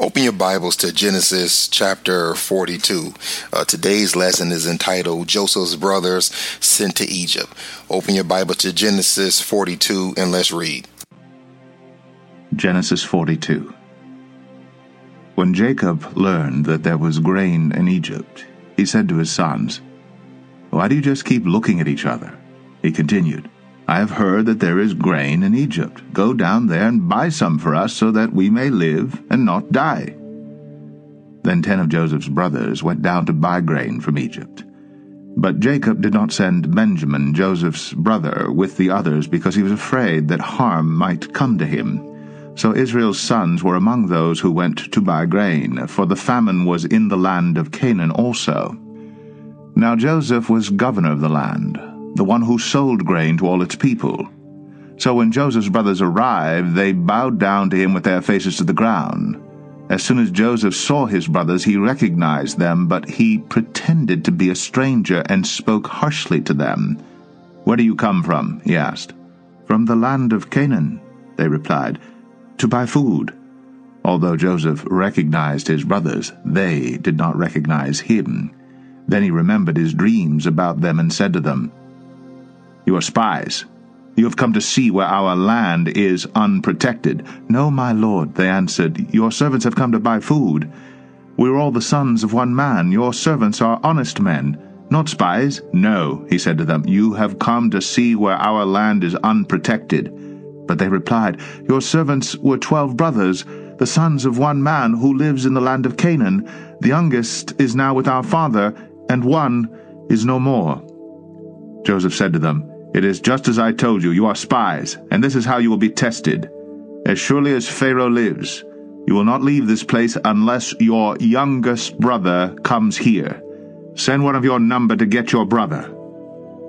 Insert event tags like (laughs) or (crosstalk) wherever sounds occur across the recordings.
Open your Bibles to Genesis chapter 42. Uh, today's lesson is entitled Joseph's Brothers Sent to Egypt. Open your Bible to Genesis 42 and let's read. Genesis 42 When Jacob learned that there was grain in Egypt, he said to his sons, Why do you just keep looking at each other? He continued, I have heard that there is grain in Egypt. Go down there and buy some for us so that we may live and not die. Then ten of Joseph's brothers went down to buy grain from Egypt. But Jacob did not send Benjamin, Joseph's brother, with the others because he was afraid that harm might come to him. So Israel's sons were among those who went to buy grain, for the famine was in the land of Canaan also. Now Joseph was governor of the land, the one who sold grain to all its people. So when Joseph's brothers arrived, they bowed down to him with their faces to the ground. As soon as Joseph saw his brothers, he recognized them, but he pretended to be a stranger and spoke harshly to them. Where do you come from? he asked. From the land of Canaan, they replied, to buy food. Although Joseph recognized his brothers, they did not recognize him. Then he remembered his dreams about them and said to them, you are spies. You have come to see where our land is unprotected. No, my lord, they answered. Your servants have come to buy food. We are all the sons of one man. Your servants are honest men. Not spies? No, he said to them. You have come to see where our land is unprotected. But they replied, Your servants were twelve brothers, the sons of one man who lives in the land of Canaan. The youngest is now with our father, and one is no more. Joseph said to them, it is just as I told you, you are spies, and this is how you will be tested. As surely as Pharaoh lives, you will not leave this place unless your youngest brother comes here. Send one of your number to get your brother.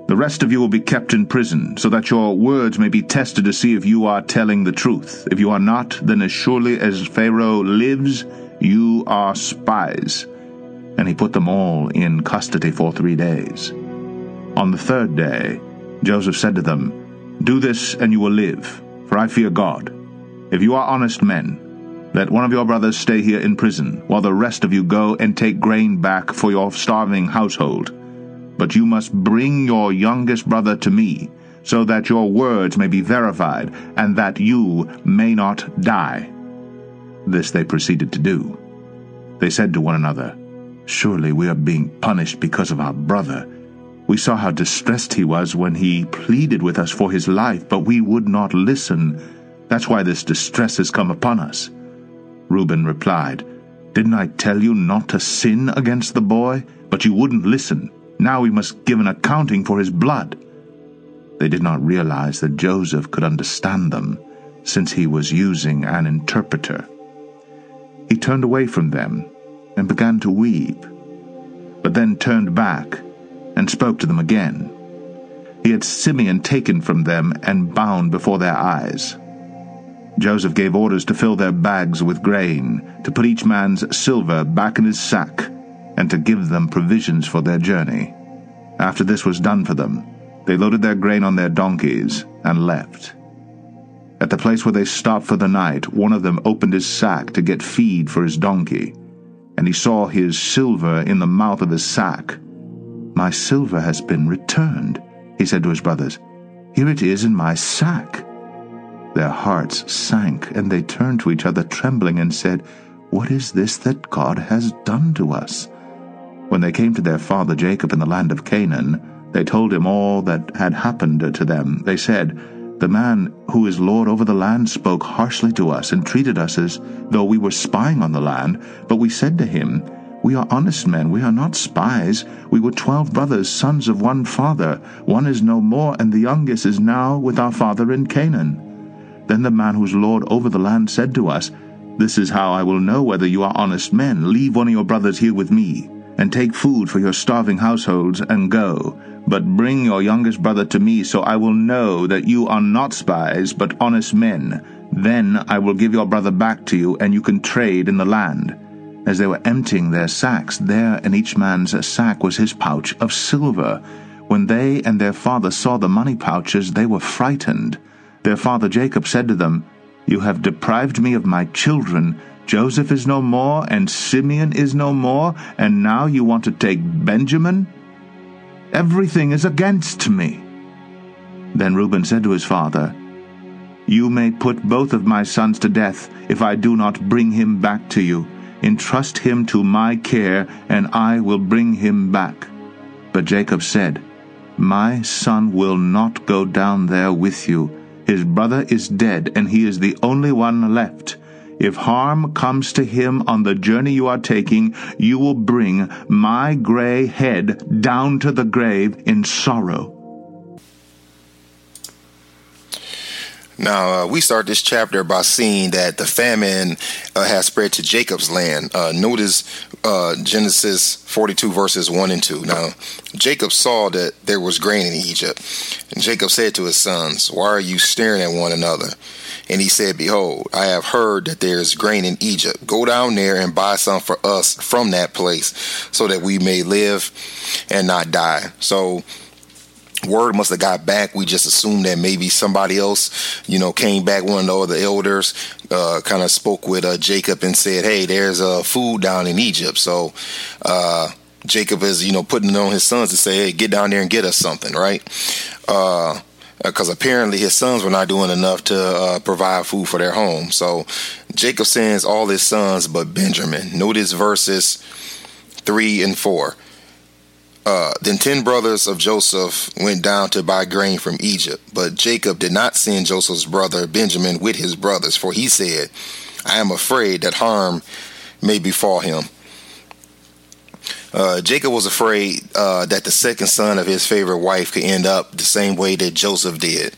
The rest of you will be kept in prison, so that your words may be tested to see if you are telling the truth. If you are not, then as surely as Pharaoh lives, you are spies. And he put them all in custody for three days. On the third day, Joseph said to them, Do this, and you will live, for I fear God. If you are honest men, let one of your brothers stay here in prison, while the rest of you go and take grain back for your starving household. But you must bring your youngest brother to me, so that your words may be verified, and that you may not die. This they proceeded to do. They said to one another, Surely we are being punished because of our brother. We saw how distressed he was when he pleaded with us for his life, but we would not listen. That's why this distress has come upon us. Reuben replied, Didn't I tell you not to sin against the boy? But you wouldn't listen. Now we must give an accounting for his blood. They did not realize that Joseph could understand them, since he was using an interpreter. He turned away from them and began to weep, but then turned back and spoke to them again. He had Simeon taken from them and bound before their eyes. Joseph gave orders to fill their bags with grain, to put each man's silver back in his sack, and to give them provisions for their journey. After this was done for them, they loaded their grain on their donkeys and left. At the place where they stopped for the night, one of them opened his sack to get feed for his donkey, and he saw his silver in the mouth of his sack. My silver has been returned, he said to his brothers. Here it is in my sack. Their hearts sank, and they turned to each other trembling and said, What is this that God has done to us? When they came to their father Jacob in the land of Canaan, they told him all that had happened to them. They said, The man who is Lord over the land spoke harshly to us and treated us as though we were spying on the land. But we said to him, we are honest men, we are not spies. We were twelve brothers, sons of one father. One is no more, and the youngest is now with our father in Canaan. Then the man who is lord over the land said to us, This is how I will know whether you are honest men. Leave one of your brothers here with me, and take food for your starving households, and go. But bring your youngest brother to me, so I will know that you are not spies, but honest men. Then I will give your brother back to you, and you can trade in the land. As they were emptying their sacks, there in each man's sack was his pouch of silver. When they and their father saw the money pouches, they were frightened. Their father Jacob said to them, You have deprived me of my children. Joseph is no more, and Simeon is no more, and now you want to take Benjamin? Everything is against me. Then Reuben said to his father, You may put both of my sons to death if I do not bring him back to you. Entrust him to my care, and I will bring him back. But Jacob said, My son will not go down there with you. His brother is dead, and he is the only one left. If harm comes to him on the journey you are taking, you will bring my gray head down to the grave in sorrow. Now, uh, we start this chapter by seeing that the famine uh, has spread to Jacob's land. Uh, notice uh, Genesis 42, verses 1 and 2. Now, Jacob saw that there was grain in Egypt. And Jacob said to his sons, Why are you staring at one another? And he said, Behold, I have heard that there is grain in Egypt. Go down there and buy some for us from that place, so that we may live and not die. So, word must have got back. We just assumed that maybe somebody else, you know, came back. One of the other elders uh, kind of spoke with uh, Jacob and said, "Hey, there's uh, food down in Egypt." So uh, Jacob is, you know, putting it on his sons to say, "Hey, get down there and get us something," right? Because uh, apparently his sons were not doing enough to uh, provide food for their home. So Jacob sends all his sons but Benjamin. Notice verses three and four. Uh, then ten brothers of Joseph went down to buy grain from Egypt, but Jacob did not send Joseph's brother Benjamin with his brothers, for he said, I am afraid that harm may befall him. Uh, Jacob was afraid uh, that the second son of his favorite wife could end up the same way that Joseph did.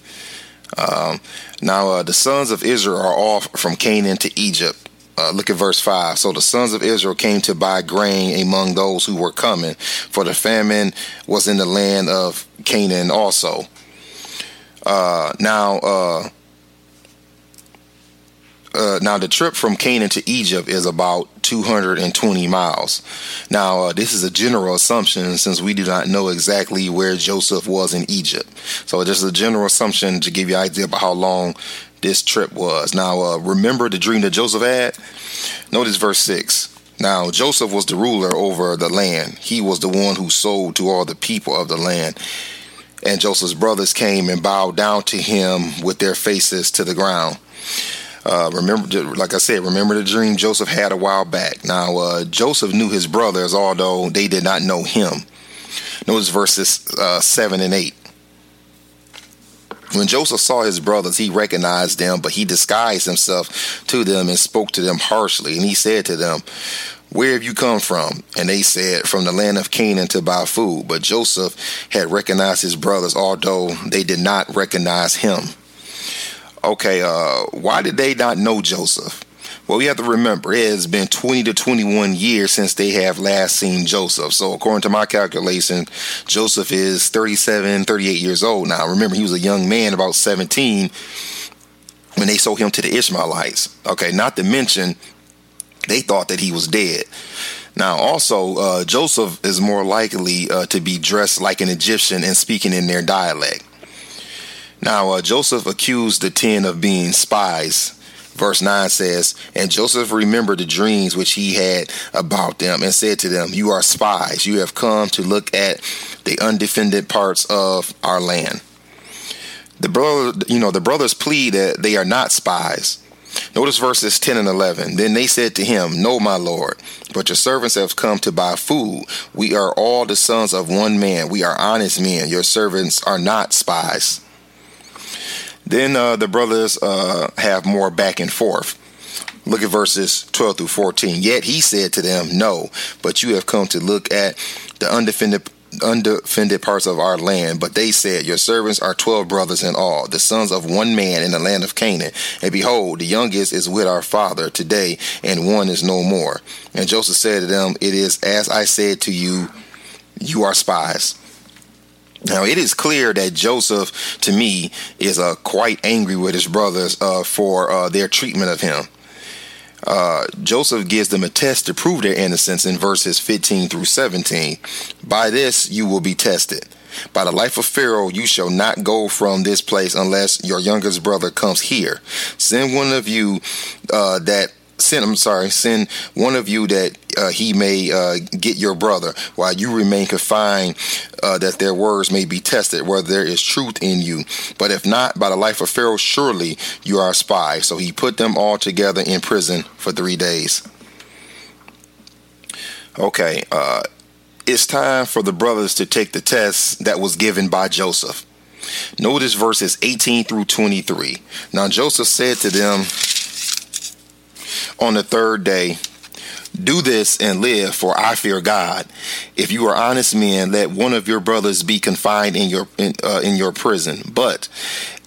Um, now, uh, the sons of Israel are off from Canaan to Egypt uh, look at verse 5. So the sons of Israel came to buy grain among those who were coming, for the famine was in the land of Canaan also. Uh, now, uh, uh, now the trip from Canaan to Egypt is about 220 miles. Now, uh, this is a general assumption since we do not know exactly where Joseph was in Egypt. So, just a general assumption to give you an idea about how long this trip was. Now, uh, remember the dream that Joseph had? Notice verse 6. Now, Joseph was the ruler over the land. He was the one who sold to all the people of the land. And Joseph's brothers came and bowed down to him with their faces to the ground. Uh, remember, like I said, remember the dream Joseph had a while back. Now, uh, Joseph knew his brothers, although they did not know him. Notice verses uh, 7 and 8. When Joseph saw his brothers, he recognized them, but he disguised himself to them and spoke to them harshly. And he said to them, Where have you come from? And they said, From the land of Canaan to buy food. But Joseph had recognized his brothers, although they did not recognize him. Okay, uh, why did they not know Joseph? Well, we have to remember it has been 20 to 21 years since they have last seen Joseph. So, according to my calculation, Joseph is 37, 38 years old now. Remember, he was a young man, about 17, when they sold him to the Ishmaelites. Okay, not to mention, they thought that he was dead. Now, also, uh, Joseph is more likely uh, to be dressed like an Egyptian and speaking in their dialect. Now, uh, Joseph accused the ten of being spies Verse 9 says, And Joseph remembered the dreams which he had about them and said to them, You are spies. You have come to look at the undefended parts of our land. The brother, you know, the brothers plead that they are not spies. Notice verses 10 and 11. Then they said to him, No, my lord, but your servants have come to buy food. We are all the sons of one man. We are honest men. Your servants are not spies. Then uh, the brothers uh, have more back and forth. Look at verses 12 through 14. Yet he said to them, No, but you have come to look at the undefended undefended parts of our land. But they said, Your servants are twelve brothers in all, the sons of one man in the land of Canaan. And behold, the youngest is with our father today, and one is no more. And Joseph said to them, It is as I said to you, you are spies. Now it is clear that Joseph, to me, is uh, quite angry with his brothers uh, for uh, their treatment of him. Uh, Joseph gives them a test to prove their innocence in verses 15 through 17. By this you will be tested. By the life of Pharaoh, you shall not go from this place unless your youngest brother comes here. Send one of you uh, that send I'm sorry, send one of you that uh, he may uh, get your brother while you remain confined, uh, that their words may be tested, whether there is truth in you. But if not, by the life of Pharaoh, surely you are a spy. So he put them all together in prison for three days. Okay, uh, it's time for the brothers to take the test that was given by Joseph. Notice verses 18 through 23. Now Joseph said to them, on the third day. Do this and live, for I fear God. If you are honest men, let one of your brothers be confined in your in, uh, in your prison. But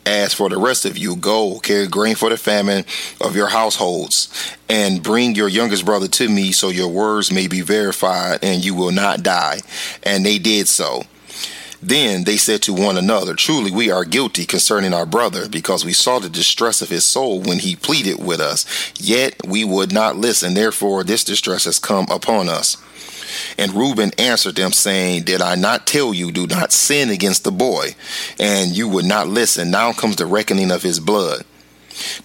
as for the rest of you, go carry grain for the famine of your households, and bring your youngest brother to me, so your words may be verified, and you will not die. And they did so. Then they said to one another, Truly we are guilty concerning our brother, because we saw the distress of his soul when he pleaded with us. Yet we would not listen. Therefore, this distress has come upon us. And Reuben answered them, saying, Did I not tell you, do not sin against the boy? And you would not listen. Now comes the reckoning of his blood.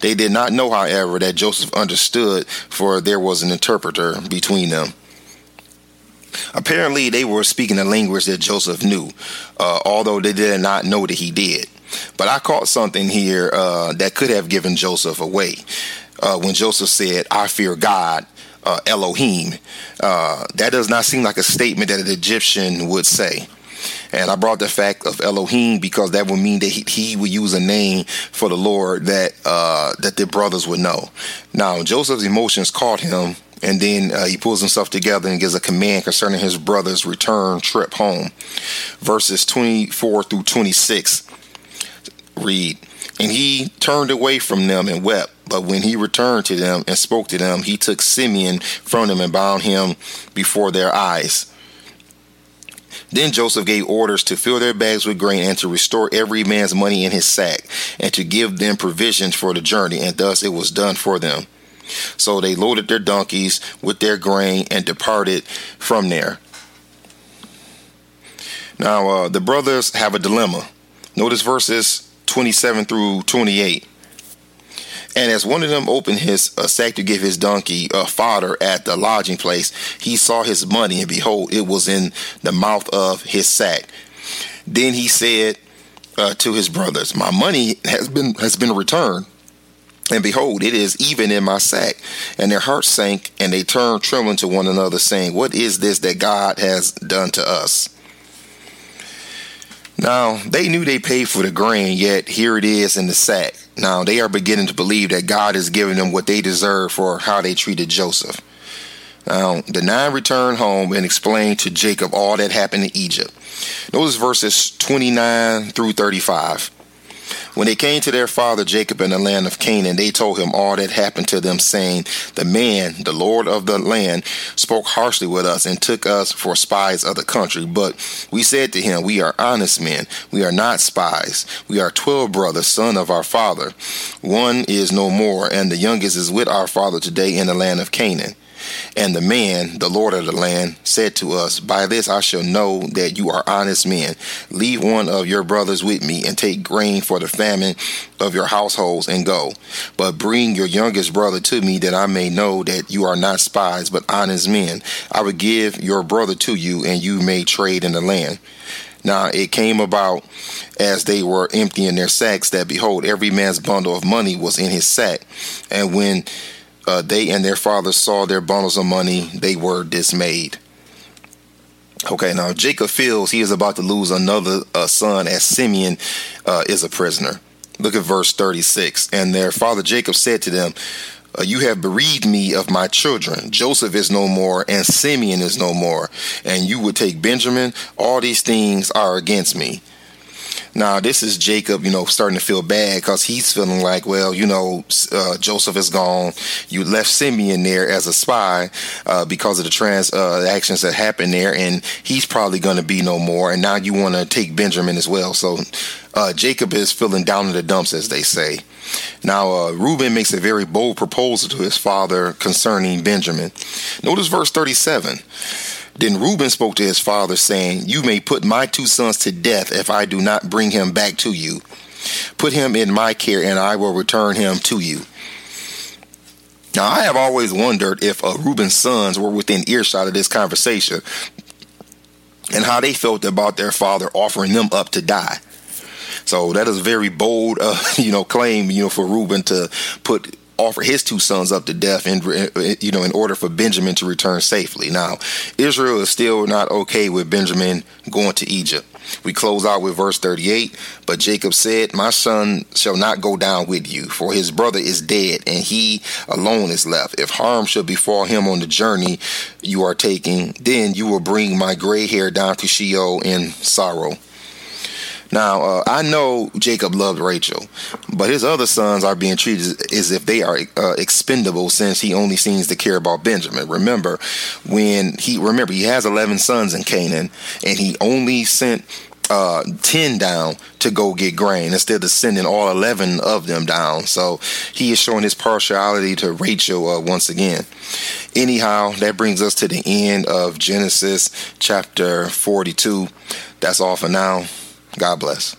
They did not know, however, that Joseph understood, for there was an interpreter between them. Apparently, they were speaking a language that Joseph knew, uh, although they did not know that he did. But I caught something here uh, that could have given Joseph away. Uh, when Joseph said, I fear God, uh, Elohim, uh, that does not seem like a statement that an Egyptian would say. And I brought the fact of Elohim because that would mean that he, he would use a name for the Lord that uh, that the brothers would know. Now Joseph's emotions caught him and then uh, he pulls himself together and gives a command concerning his brother's return trip home. Verses 24 through 26 read, And he turned away from them and wept. But when he returned to them and spoke to them, he took Simeon from them and bound him before their eyes. Then Joseph gave orders to fill their bags with grain and to restore every man's money in his sack and to give them provisions for the journey. And thus it was done for them. So they loaded their donkeys with their grain and departed from there. Now, uh, the brothers have a dilemma. Notice verses 27 through 28. And as one of them opened his uh, sack to give his donkey uh, fodder at the lodging place, he saw his money, and behold, it was in the mouth of his sack. Then he said uh, to his brothers, "My money has been has been returned." And behold, it is even in my sack. And their hearts sank, and they turned trembling to one another, saying, What is this that God has done to us? Now, they knew they paid for the grain, yet here it is in the sack. Now, they are beginning to believe that God is giving them what they deserve for how they treated Joseph. Now, the nine returned home and explained to Jacob all that happened in Egypt. Notice verses 29 through 35. When they came to their father Jacob in the land of Canaan, they told him all that happened to them, saying, The man, the Lord of the land, spoke harshly with us and took us for spies of the country. But we said to him, We are honest men. We are not spies. We are twelve brothers, son of our father. One is no more, and the youngest is with our father today in the land of Canaan. And the man, the Lord of the land, said to us, By this I shall know that you are honest men. Leave one of your brothers with me, and take grain for the famine of your households, and go. But bring your youngest brother to me, that I may know that you are not spies, but honest men. I will give your brother to you, and you may trade in the land. Now it came about as they were emptying their sacks that behold, every man's bundle of money was in his sack. And when uh, they and their father saw their bundles of money, they were dismayed. Okay, now Jacob feels he is about to lose another uh, son as Simeon uh, is a prisoner. Look at verse 36. And their father Jacob said to them, uh, You have bereaved me of my children. Joseph is no more, and Simeon is no more. And you would take Benjamin. All these things are against me. Now, this is Jacob, you know, starting to feel bad because he's feeling like, well, you know, uh, Joseph is gone. You left Simeon there as a spy uh, because of the transactions uh, that happened there, and he's probably going to be no more. And now you want to take Benjamin as well. So uh, Jacob is feeling down in the dumps, as they say. Now, uh, Reuben makes a very bold proposal to his father concerning Benjamin. Notice verse 37. Then Reuben spoke to his father, saying, You may put my two sons to death if I do not bring him back to you. Put him in my care, and I will return him to you. Now, I have always wondered if uh, Reuben's sons were within earshot of this conversation and how they felt about their father offering them up to die. So that is a very bold, uh, (laughs) you know, claim, you know, for Reuben to put offer his two sons up to death in uh, you know in order for Benjamin to return safely. Now, Israel is still not okay with Benjamin going to Egypt. We close out with verse 38. But Jacob said, My son shall not go down with you, for his brother is dead, and he alone is left. If harm shall befall him on the journey you are taking, then you will bring my gray hair down to Sheol in sorrow. Now, uh, I know Jacob loved Rachel, but his other sons are being treated as if they are uh, expendable since he only seems to care about Benjamin. Remember, when he remember he has eleven sons in Canaan, and he only sent uh, 10 down to go get grain instead of sending all 11 of them down. So he is showing his partiality to Rachel uh, once again. Anyhow, that brings us to the end of Genesis chapter 42. That's all for now. God bless.